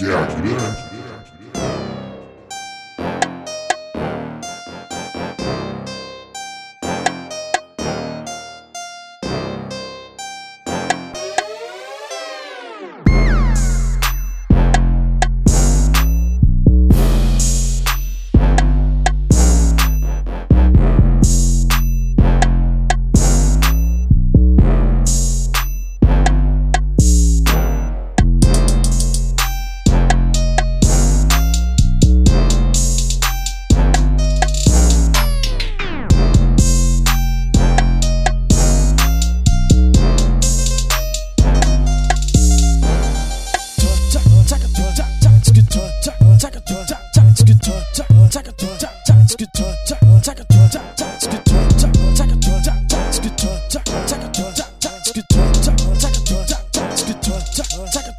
Yeah, get in. Check it.